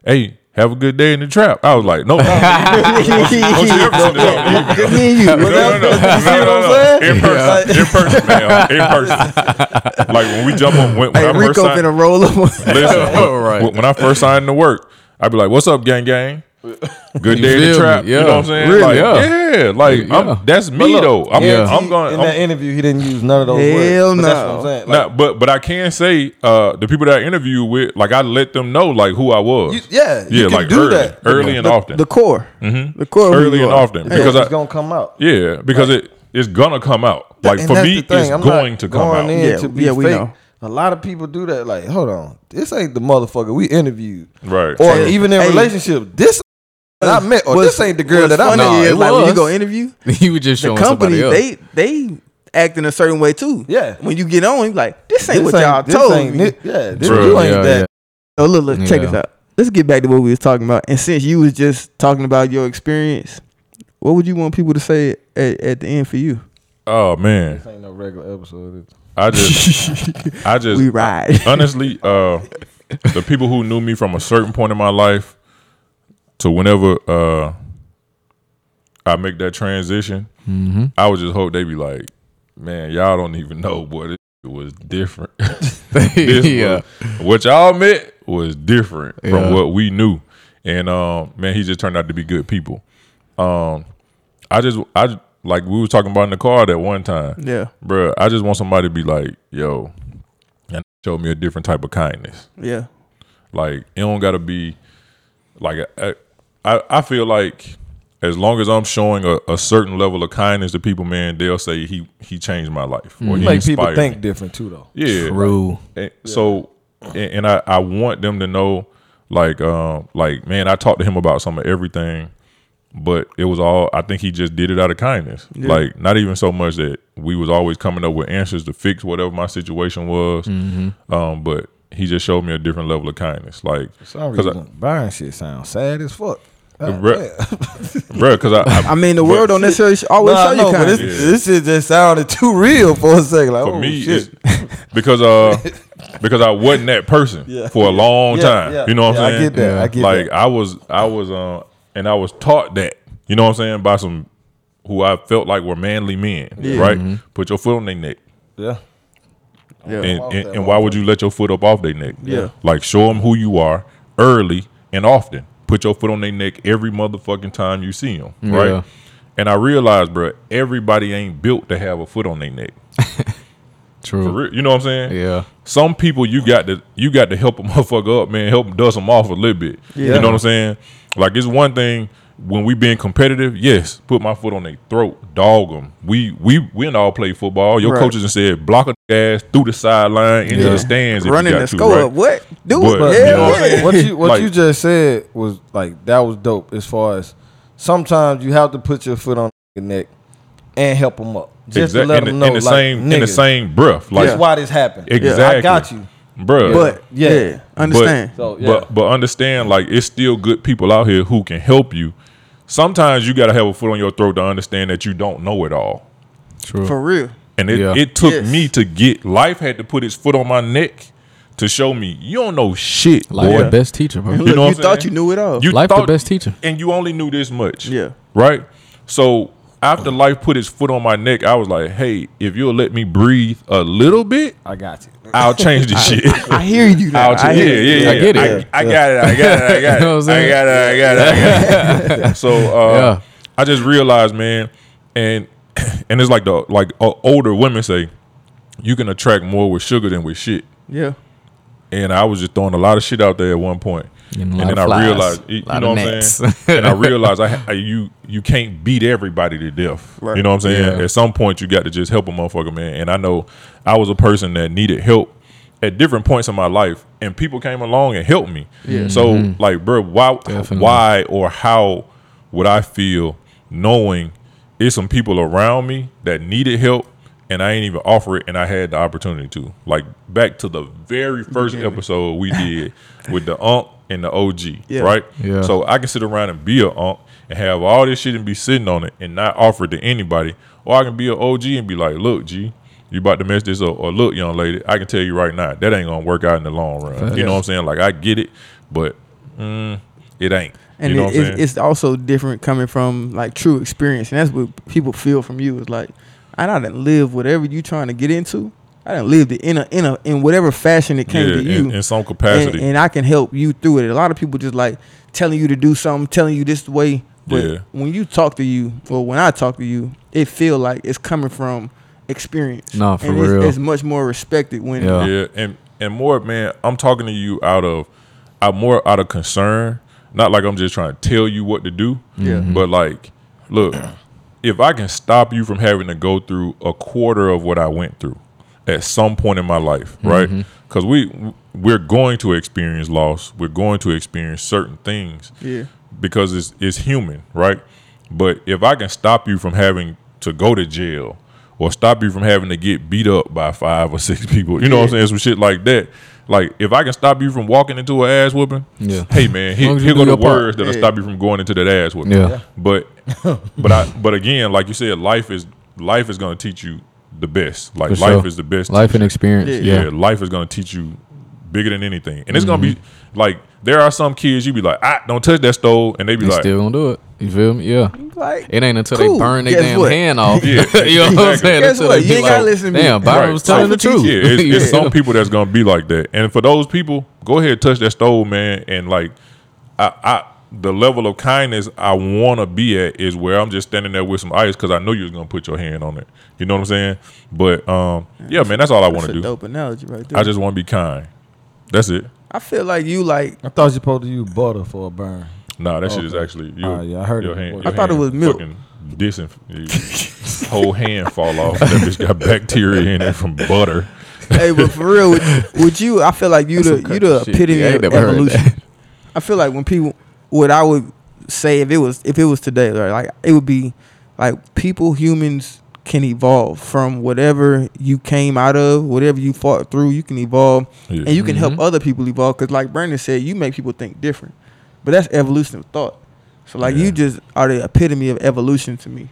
"Hey, have a good day in the trap." I was like, "No, no, don't you ever send it out email. Good me and you. No, no. In person, in person, man, in person. Like when we jump on when, when Hey, I first Rico signed, finna roll up. listen, Right. when, when I first signed to work, I'd be like, "What's up, gang, gang?" [laughs] Good day in the feel me? trap. You Yeah. know what I'm saying? Really? Like, Yeah. yeah. Like Yeah. I'm, that's me look, though. I'm, Yeah. I'm going. in I'm, that interview, he didn't use none of those Hell words. But That's no. what I'm saying. Nah, Like, but but I can say uh, the people that I interview with, like I let them know like who I was. you, yeah, you yeah, can like do early, that. early and the, often. The core. Mm-hmm. The core. Early and often, Hey, because it's I- gonna come out. yeah, because it it's gonna come out. Like for me, it's I'm going to come out. Yeah, to be yeah, we fake. know. A lot of people do that. Like, hold on, this ain't the motherfucker we interviewed, Right. or Hey, even in hey. relationship, this that I met, or this ain't the girl that I funny met. Nah, is, it like when you go interview, [laughs] you were just the showing company somebody else. they they act in a certain way too. Yeah. When you get on, you like this ain't This what y'all this told ain't me. Yeah, this, True. you ain't Yeah, that. yeah. Oh, look, look, check Yeah. this out. Let's get back to what we was talking about. And since you was just talking about your experience, what would you want people to say at, at the end for you? Oh man, This ain't no regular episode. I just [laughs] I just We ride. honestly, uh, the people who knew me from a certain point in my life to whenever uh, I make that transition, Mm-hmm. I would just hope they be like, man, y'all don't even know, boy, this was different. [laughs] This [laughs] yeah. was- what y'all met was different from what we knew, and um, man, he just turned out to be good people. Um, I just, I like we were talking about in the car that one time, yeah, bruh, I just want somebody to be like, yo, and show me a different type of kindness. yeah. Like it don't gotta be like I I, I feel like as long as I'm showing a, a certain level of kindness to people, man, they'll say he he changed my life or he Make people inspired think me. different too, though. Yeah, True. and so, and, and I, I want them to know, like, um, like, man, I talked to him about some of everything, but it was all. I think he just did it out of kindness. Like, not even so much that we was always coming up with answers to fix whatever my situation was, um, but he just showed me a different level of kindness. Like, For some cause I, buying shit sounds sad as fuck. God Bruh. damn. [laughs] bro, because I, I, I mean, the world don't necessarily sh- always No, show I you know, but kindness. this, this shit just sounded too real for a second. Like, for oh, me, shit. because uh, [laughs] because I wasn't that person Yeah. for a long Yeah, time. yeah, you know what yeah, I'm saying? I get that, I get like that. I was, I was, uh, and I was taught that. You know what I'm saying? By some who I felt like were manly men, right? Mm-hmm. Put your foot on their neck, yeah. Yeah. and, and, and why would you let your foot up off their neck? Yeah. like show them who you are early and often. Put your foot on their neck every motherfucking time you see them, right? Yeah. And I realized, bro, everybody ain't built to have a foot on their neck. [laughs] For True. real, you know what I'm saying? Yeah. some people you got to you got to help a [laughs] motherfucker up, man. Help them dust them off a little bit. Yeah. You know what I'm saying? Like it's one thing when we being competitive. Yes, put my foot on their throat, dog them. We we we and all play football. Your Right. coaches and said block a ass through the sideline into Yeah. the stands. if you Running got the to, score right? up. What? Do But, it. you know what what you what Like- you just said was like that was dope. As far as sometimes you have to put your foot on the neck and help them up, just Exact- to let in, the- them know. in the like, same in the same breath. Like That's why this happened. exactly, I got you. bruh. But Yeah. yeah, understand. So yeah, But but understand, like it's still good people out here who can help you. Sometimes you gotta have a foot on your throat to understand that you don't know it all. True. For real. And it, Yeah. it took Yes. me to get life had to put its foot on my neck to show me you don't know shit, Life boy. the best teacher, bro. Look, know you, what thought saying? you knew it all. You Life the best teacher. and you only knew this much. Yeah. Right? So after life put its foot on my neck, I was like, hey, if you'll let me breathe a little bit, I got you. I'll [laughs] change this shit. I hear you now. I'll I change. Yeah, hear you. yeah, yeah. I get it. I, I got it. I got it. I got [laughs] it. You know what I'm I got it. I got it. I got it. [laughs] so uh, Yeah. I just realized, man, and [clears throat] and it's like the like uh, older women say, you can attract more with sugar than with shit. Yeah. And I was just throwing a lot of shit out there at one point. Getting a and then of I flies, realized, you know what I'm gnats. saying? and I [laughs] realized I, I you you can't beat everybody to death. Right. You know what I'm saying? Yeah. At some point, you got to just help a motherfucker, man. And I know I was a person that needed help at different points in my life, and people came along and helped me. Yeah. So, mm-hmm. like, bro, why, Definitely. why, or how would I feel knowing it's some people around me that needed help, and I ain't even offer it, and I had the opportunity to. Like back to the very first episode we [laughs] did with the Unc and the OG, Yeah. right? Yeah. So I can sit around and be a Unc and have all this shit and be sitting on it and not offer it to anybody, or I can be an OG and be like, look, G. You about to mess this up, or look, young lady, I can tell you right now that ain't gonna work out in the long run. You know what I'm saying? Like I get it, but mm, it ain't. And you know it, what I'm it's, it's also different coming from like true experience, and that's what people feel from you. Is like, I didn't live whatever you trying to get into. I didn't live it in a in a in whatever fashion it came yeah, to you, in, in some capacity. and I can help you through it. A lot of people just like telling you to do something, telling you this way. But Yeah. when you talk to you, or when I talk to you, it feel like it's coming from experience. Nah, for and it's, real. it's much more respected when Yeah. Yeah, and and more, man. I'm talking to you out of, I'm more out of concern. Not like I'm just trying to tell you what to do. Yeah. Mm-hmm. But like, look, if I can stop you from having to go through a quarter of what I went through at some point in my life, right? Mm-hmm. Because we we're going to experience loss. We're going to experience certain things yeah, because it's it's human, right? But if I can stop you from having to go to jail or stop you from having to get beat up by five or six [laughs] people, you know what I'm saying? Some shit like that. Like if I can stop you from walking into an ass whooping, Yeah. hey man, long here, as you here go the words that'll Yeah. stop you from going into that ass whooping. Yeah. But [laughs] but I but again, like you said, life is life is gonna teach you the best. Like For life sure. is the best. Life teacher and experience. Yeah. Yeah. yeah, life is gonna teach you bigger than anything. And it's gonna be like there are some kids you be like, ah, don't touch that stove, and they be They like, still gonna do it. You feel me? Yeah. like It ain't until Cool. they burn their damn what? hand off. Yeah, [laughs] [laughs] you know what I'm saying? Guess Until what? they You be ain't like, gotta listen to me. Damn, Byron Right. was telling the truth. Yeah, it's, [laughs] it's Yeah. some people that's gonna be like that, and for those people, go ahead touch that stove, man, and like, I, I the level of kindness I want to be at is where I'm just standing there with some ice because I know you're gonna put your hand on it. You know what I'm saying? But um, yeah, man, that's all I want to do. dope analogy right there. I just want to be kind. That's it. I feel like you like I thought you supposed to use butter for a burn. Nah, that shit is actually. You, Ah, yeah, I heard your it. Hand, I your thought it was milk. fucking Disinf- [laughs] whole hand fall off. That bitch got bacteria in it from butter. hey, but for real, would, with you, I feel like you the you the shit. epitome Yeah, of evolution. I feel like when people, what I would say if it was if it was today, right, like it would be like people, humans can evolve from whatever you came out of, whatever you fought through. You can evolve, Yeah. and you can help Mhm. other people evolve. Because like Brandon said, you make people think different, but that's evolution of thought. So like Yeah. you just are the epitome of evolution to me.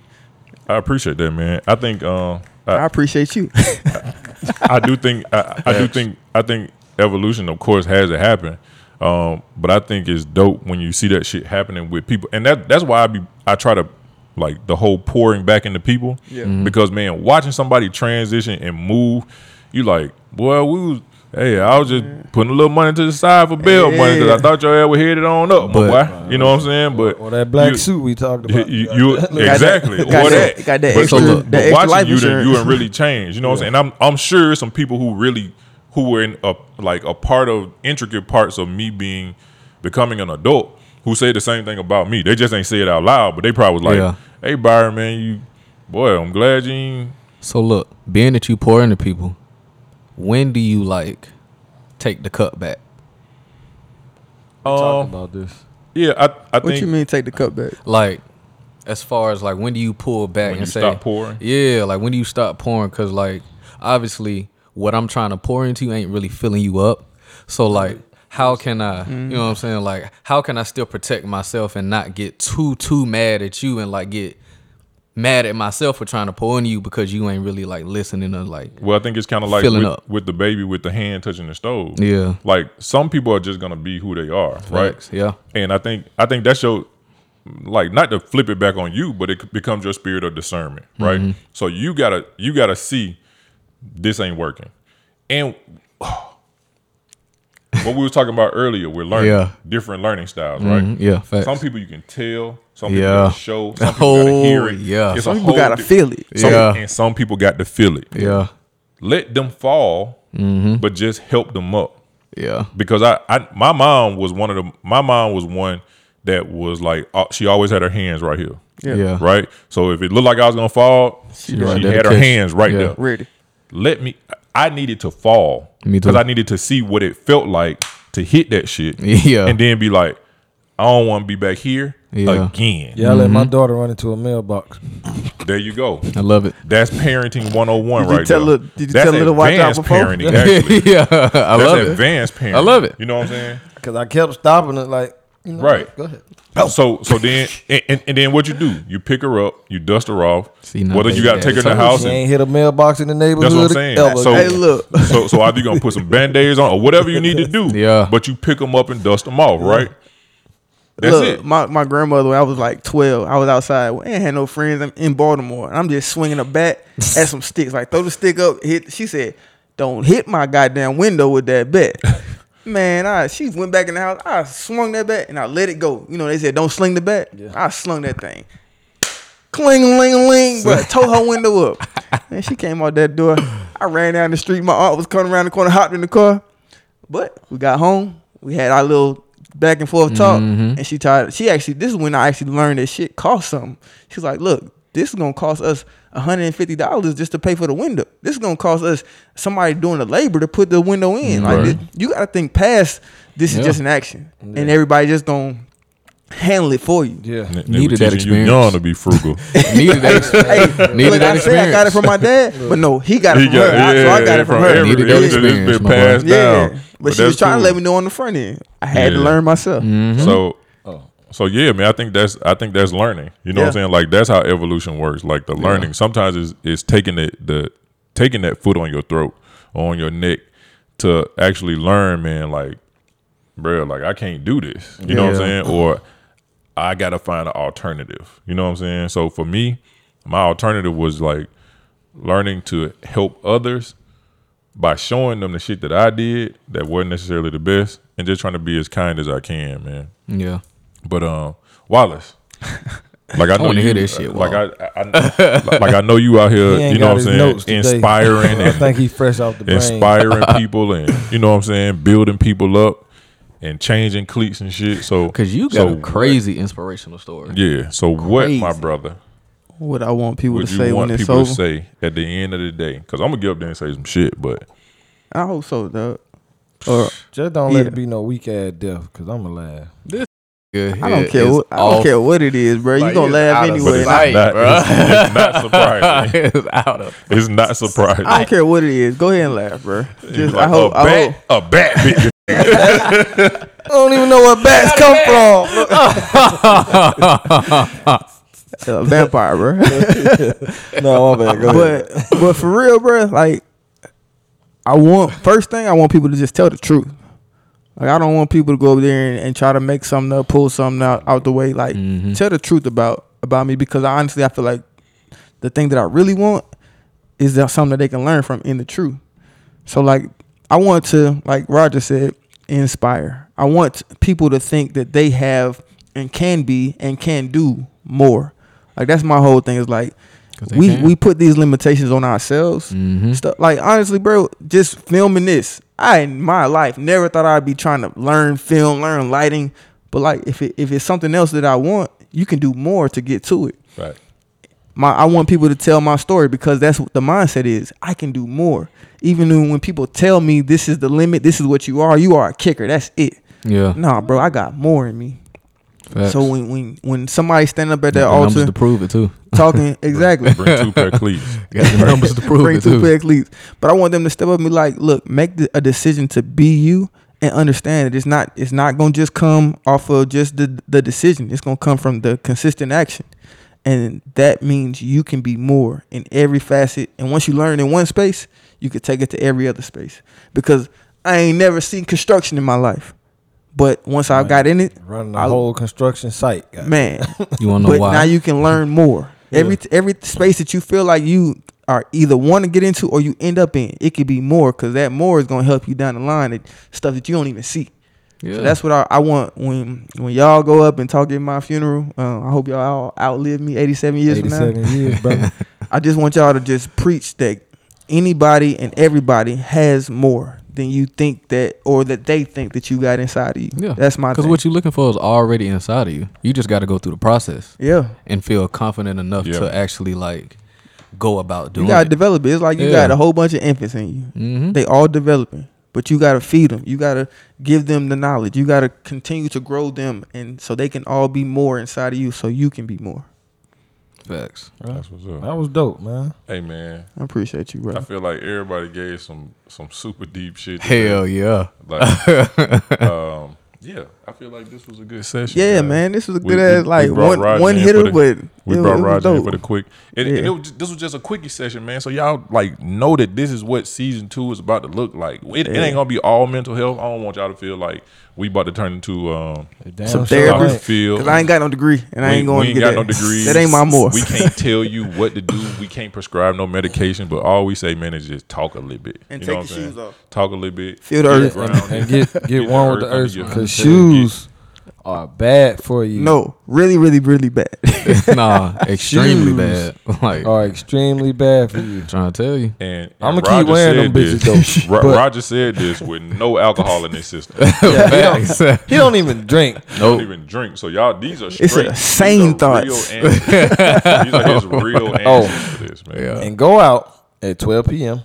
I appreciate that, man. I think. Um, I I, appreciate you. [laughs] I do think. I, I do think. I think evolution, of course, has to happen. Um, but I think it's dope when you see that shit happening with people, and that that's why I be I try to like the whole pouring back into people. Yeah. Because man, watching somebody transition and move, you like, boy, we was. Hey, I was just putting a little money to the side for bail money because I thought your ass would head it on up, my But- boy. You know what I'm saying? But Or that black you- suit we talked about. you, you- Got that- exactly. got or that- that. got that But extra- so, that but extra watching life you, done- you insurance. done really changed. You know what I'm saying? And I'm I'm sure some people who really who were in a like a part of intricate parts of me being becoming an adult who say the same thing about me. They just ain't say it out loud, but they probably was like, Yeah. "Hey Byron, man, you boy, I'm glad you." Ain't, So look, being that you pour into people, when do you like take the cut back? We talked um, about this. yeah, I I what think you mean take the cup back? Like, as far as like when do you pull back when and you say, stop pouring. yeah, like when do you stop pouring? Because like obviously what I'm trying to pour into you ain't really filling you up. So like. How can I, you know what I'm saying? Like, how can I still protect myself and not get too, too mad at you and like get mad at myself for trying to pour into you because you ain't really like listening to like, Well, I think it's kind of like Filling with, up. with the baby with the hand touching the stove. yeah, Like some people are just gonna be who they are, right? Yeah. And I think I think that's your like not to flip it back on you, but it becomes your spirit of discernment, right? Mm-hmm. So you gotta you gotta see this ain't working, and [sighs] what we was talking about earlier, we're learning Yeah. different learning styles, right? Mhm, yeah, facts. Some people you can tell, some people Yeah. gotta show, some people gotta hear Oh, it. yeah. It's Some people gotta di- feel it. Some, Yeah. and some people got to feel it. yeah, Let them fall, Mm-hmm. but just help them up yeah, because I, I my mom was one of the my mom was one that was like uh, she always had her hands right here Yeah. yeah, right so if it looked like i was gonna fall she, right there had her hands right Yeah. there Ready. Let me i needed to fall because i needed to see what it felt like to hit that shit [laughs] Yeah. and then be like i don't want to be back here Yeah. again Yeah, I let my mm-hmm. daughter run into a mailbox. there you go I love it. that's parenting 101 Did you right tell there her- did you that's tell her to watch out advanced before? parenting actually [laughs] yeah, I that's love it. advanced parenting I love it. you know what i'm saying [laughs] Because I kept stopping it like, you know, Right. Go ahead. Oh. So so then [laughs] and, and, and then what you do? You pick her up, you dust her off. See, now Whether you they- got to take her in the house She and ain't hit a mailbox in the neighborhood. That's what I'm saying. ever. So- Hey, look. [laughs] so so either you gonna put some [laughs] band-aids on or whatever you need to do. Yeah. But you pick them up and dust them off, right? That's Look, it. My, my grandmother, when I was like 12, I was outside. I ain't had no friends I'm in Baltimore. And I'm just swinging a bat at some sticks. Like, throw the stick up, hit. She said, don't hit my goddamn window with that bat. Man, I she went back in the house. I swung that bat and I let it go. You know, they said, don't sling the bat. I slung that thing. Cling, ling, ling, but [laughs] Tore her window up. And she came out that door. I ran down the street. My aunt was coming around the corner, hopped in the car. But we got home. We had our little back and forth talk, mm-hmm. and she tried. She actually, this is when I actually learned that shit cost something. She's like, "Look, this is gonna cost us hundred and fifty dollars just to pay for the window. This is gonna cost us somebody doing the labor to put the window in. Like, this- you gotta think past. This is just an action, and everybody just gonna handle it for you. Yeah. N- Needed that experience. you experience. young to be frugal. [laughs] Needed that. experience. [laughs] Hey, Needed look, that I say I got it from my dad, but no, he got it He from her. I- so I got it from her. every- Needed that it's- it's experience, been my boy. passed Yeah, down. but, she was that's trying to let me know on the front end. I had to learn myself. Mm-hmm. So. So yeah, man. I think that's I think that's learning. You know what I'm saying? Like that's how evolution works. Like the learning sometimes is is taking it the taking that foot on your throat or on your neck to actually learn, man. Like, bro, like I can't do this. You know what I'm saying? Or I gotta find an alternative. You know what I'm saying? So for me, my alternative was like learning to help others by showing them the shit that I did that wasn't necessarily the best, and just trying to be as kind as I can, man. Yeah. But um, Wallace, [laughs] like I know wanna you, hear this shit, like I, I, I- like I know you out here, [laughs] ain't you know what I'm saying, today. inspiring [laughs] I think he fresh off the brain. inspiring people, and you know what I'm saying, building people up. and changing cleats and shit. So Cause you got so a crazy inspirational story. yeah. So what, my brother? What I want people to say want when it's people over. to say at the end of the day? Because I'm gonna get up there and say some shit, but I hope so, dog. Or Just don't let it be no weak ass death, cause I'ma laugh. Good I don't care. What, I don't care what it is, bro. You gonna laugh anyway. it's sight, not- bro. it's- it's not surprising. [laughs] it's out of. it's not surprising. I don't care what it is. Go ahead and laugh, bro. Just, like I hope. a I bat, hope. a bat bit [laughs] [laughs] I don't even know where bats come from. A vampire, bro. no, my bad. Go ahead. but but for real, bro, like I want first thing I want people to just tell the truth. Like I don't want people to go over there and, and try to make something up, pull something out, out the way. Like Mhm. tell the truth about about me because I honestly I feel like the thing that I really want is that something that they can learn from in the truth. So like I want to, like Roger said, inspire. I want people to think that they have and can be and can do more. Like that's my whole thing is like we can. we put these limitations on ourselves. Mhm. Stuff like honestly, bro, just filming this. I in my life never thought I'd be trying to learn film, learn lighting. But like if it, if it's something else that I want, you can do more to get to it. Right. My I want people to tell my story because that's what the mindset is. I can do more. Even when when people tell me this is the limit, this is what you are, you are a kicker. That's it. Yeah. Nah, bro, I got more in me. Facts. So when when when somebody stand up at that the numbers altar to prove it too. talking [laughs] exactly, Bring two pair of cleats. [laughs] Got the numbers to prove bring it two too. pair of cleats. But I want them to step up and be like, look, make the, a decision to be you and understand that it's not it's not gonna just come off of just the the decision. It's gonna come from the consistent action. And that means you can be more in every facet. And once you learn in one space, you can take it to every other space. Because I ain't never seen construction in my life. But once I got in it, Running the I- whole construction site. guy. man, [laughs] You wanna know but why? now you can learn more. Every every space that you feel like you are either want to get into or you end up in, it could be more because that more is gonna help you down the line. It, stuff that you don't even see. yeah. So that's what I, I want when when y'all go up and talk at my funeral. Uh, I hope y'all all outlive me, eighty seven years from now. 87 years, brother. [laughs] I just want y'all to just preach that anybody and everybody has more than you think that or that they think that you got inside of you. yeah. that's my Because what you're looking for is already inside of you. You just got to go through the process yeah. and feel confident enough Yeah. to actually like go about doing it. You gotta it. develop it. It's like you Yeah. got a whole bunch of infants in you. mm-hmm. They all developing, but you gotta feed them. You gotta give them the knowledge. You gotta continue to grow them, and so they can all be more inside of you, so you can be more. Facts. That's what's up. That was dope, man. Hey man, I appreciate you, bro. I feel like everybody gave some some super deep shit. today. Hell yeah. Like, [laughs] um, yeah, I feel like this was a good session. Yeah, guys. man, this was a good we- ass we like brought one Roger one in hitter, the- but We it, brought it was Roger in for the quick. And, and Yeah. it was, this was just a quickie session, man. So y'all like know that this is what season two is about to look like. It, it ain't gonna be all mental health. I don't want y'all to feel like we about to turn into um Damn Some sure therapy. ain't. field. Cause I ain't got no degree, and I ain't going we to ain't get got that. no degrees. That ain't my more. We can't [laughs] tell you what to do. We can't prescribe no medication. But all we say, man, is just talk a little bit. And you take know what your I'm saying? shoes off. Talk a little bit. Feel the earth. grounded. and get Get get one with the earth because feet. Shoes are bad for you. no, really, really, really bad. [laughs] nah, [laughs] extremely Shoes. bad. [laughs] Like are extremely bad for you. trying to tell you. And, and I'ma keep Roger wearing them bitches, this- though. Ro- But- Roger said this with no alcohol in his system. Yeah, he, Facts. don't, he don't even drink. don't even drink. So y'all, these are It's straight. a these sane are thoughts. Real these are his real oh. answers Oh. for this, man. Yeah. And go out at 12 p.m.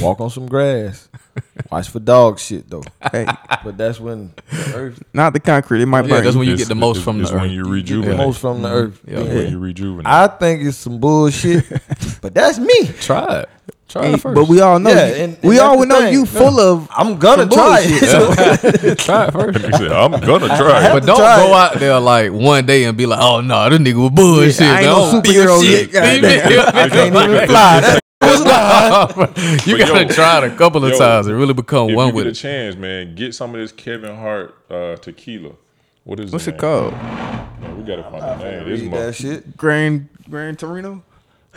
Walk on some grass. [laughs] Watch for dog shit though. hey, But that's when the earth not the concrete. It might Yeah, burn. that's when you It's- get the most it's- from it's the when earth. you get the rejuvenate. most from the earth. Yeah. It's when you rejuvenate. I think it's some bullshit, [laughs] but that's me. Try it. Try it first. but we all know. Yeah, you- and- and we that's all the know thing. you No. full of. I'm gonna some try bullshit. it. [laughs] try it first. he said, "I'm gonna try." have it. But don't try go it. out there like one day and be like, "Oh no, this nigga was bullshit." I ain't no don't superhero feel yet. shit. Goddamn. I can't even fly. [laughs] you But gotta yo, try it a couple of yo, times and really become If one you with get a chance, man, get some of this Kevin Hart uh, tequila. What is What's it name? called? Man, we gotta find the name. This Read mo- that shit. Grand Grand Torino.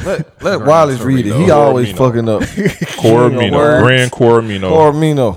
Let, let Wallace read it. He Torino. always fucking up. [laughs] Coramino, Words. Grand Coramino, Cormino.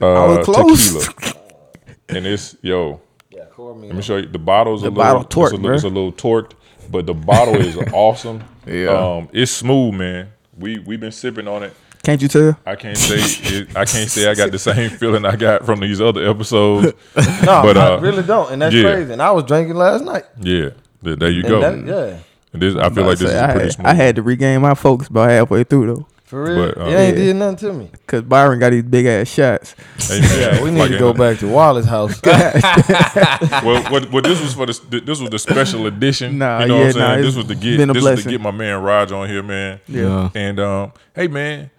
uh, was close. tequila. [laughs] and it's yo. Yeah, Let me show you. The bottle's The a little, bottle it's, a, torqued, little- it's a little torqued, but the bottle is awesome. Yeah. um, it's smooth, man. We we've been sipping on it. Can't you tell? I can't say it, I can't say I got the same [laughs] feeling I got from these other episodes. [laughs] No, But, I uh, really don't, and that's yeah. crazy. And I was drinking last night. Yeah, th- there you And go. that- yeah, And this, I feel like this Say, is I, pretty had, smooth. I had to regain my focus about halfway through though, for real. But, it ain't Yeah. did nothing to me. cause Byron got these big ass shots. Hey, man, Yeah, [laughs] we need like, to go back to Wallace's house. [laughs] [laughs] Well, what, what this was for the this was the special edition. Nah, you know yeah, what I'm saying. nah, this was to get been a this was to get my man Raj on here, man. Yeah. And um, hey man,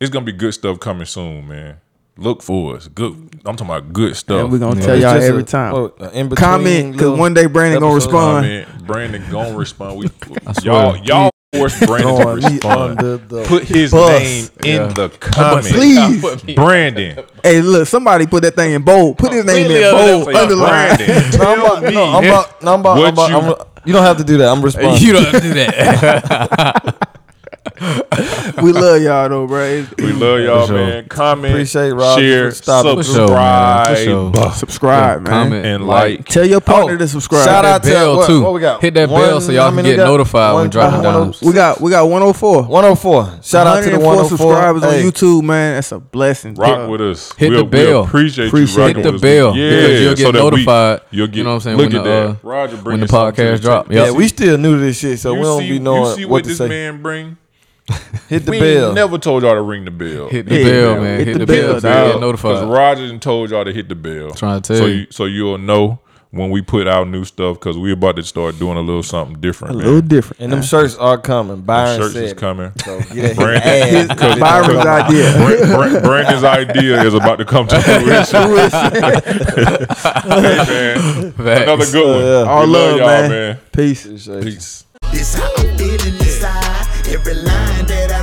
it's gonna be good stuff coming soon, man. Look for us. Good. I'm talking about good stuff. And we gonna Yeah. tell It's y'all every a- time. what, in-between Comment, cause one day Brandon gonna respond. Comment. Brandon gonna respond. We y'all y'all force Brandon to throwing me respond. under the Put his bus. name in the comments. Please, Brandon. hey, look, somebody put that thing in bold. Put his name Really in under bold, that- underline. Brandon. [laughs] No, I'm about, no, I'm about, no, I'm about, What I'm about, you- I'm, you don't have to do that. I'm responding. [laughs] You don't do that. [laughs] we love y'all though, bro. We love y'all, sure. man. Comment, Appreciate Roger share, for stopping. Sure, subscribe, For subscribe, man. Comment and like. Tell your partner Oh, to subscribe. shout out that to bell what, too. what we got. Hit that bell so y'all can get we got? notified when driving uh, down. 104. We got we got 104. 104. Shout out to the 104 subscribers Hey, on YouTube, man. That's a blessing. Rock with us. Hit we the we bell. appreciate, Appreciate you it. rocking Hit the bell, Yeah, because you'll get so that we- notified, you'll get, you know what I'm saying, Look when at the, that. uh, Roger when the something to podcast the drop. table. Yeah, Yeah, we still new to this shit, so we don't see, be you knowing see what what to this say. man bring. Hit the we bell. ain't never told y'all to ring the bell. Hit the Yeah, bell, man. man. Hit Hit, the the bell, bell, so dog. you get Because notified. Roger done told y'all to hit the bell. Trying to tell so you. you. So you'll know when we put out new stuff because we about to start doing a little something different. a man. little different. and them shirts are coming. Byron shirts said is it. coming. So [laughs] get Brandon- that. [laughs] Cause- Byron's cause idea. Bra- Bra- Brandon's idea is about to come to [laughs] fruition. hey, man. Another good one. Yeah. All we love, love y'all, man. man. Peace. Appreciate. Peace. This how I'm feeling inside. Every line that I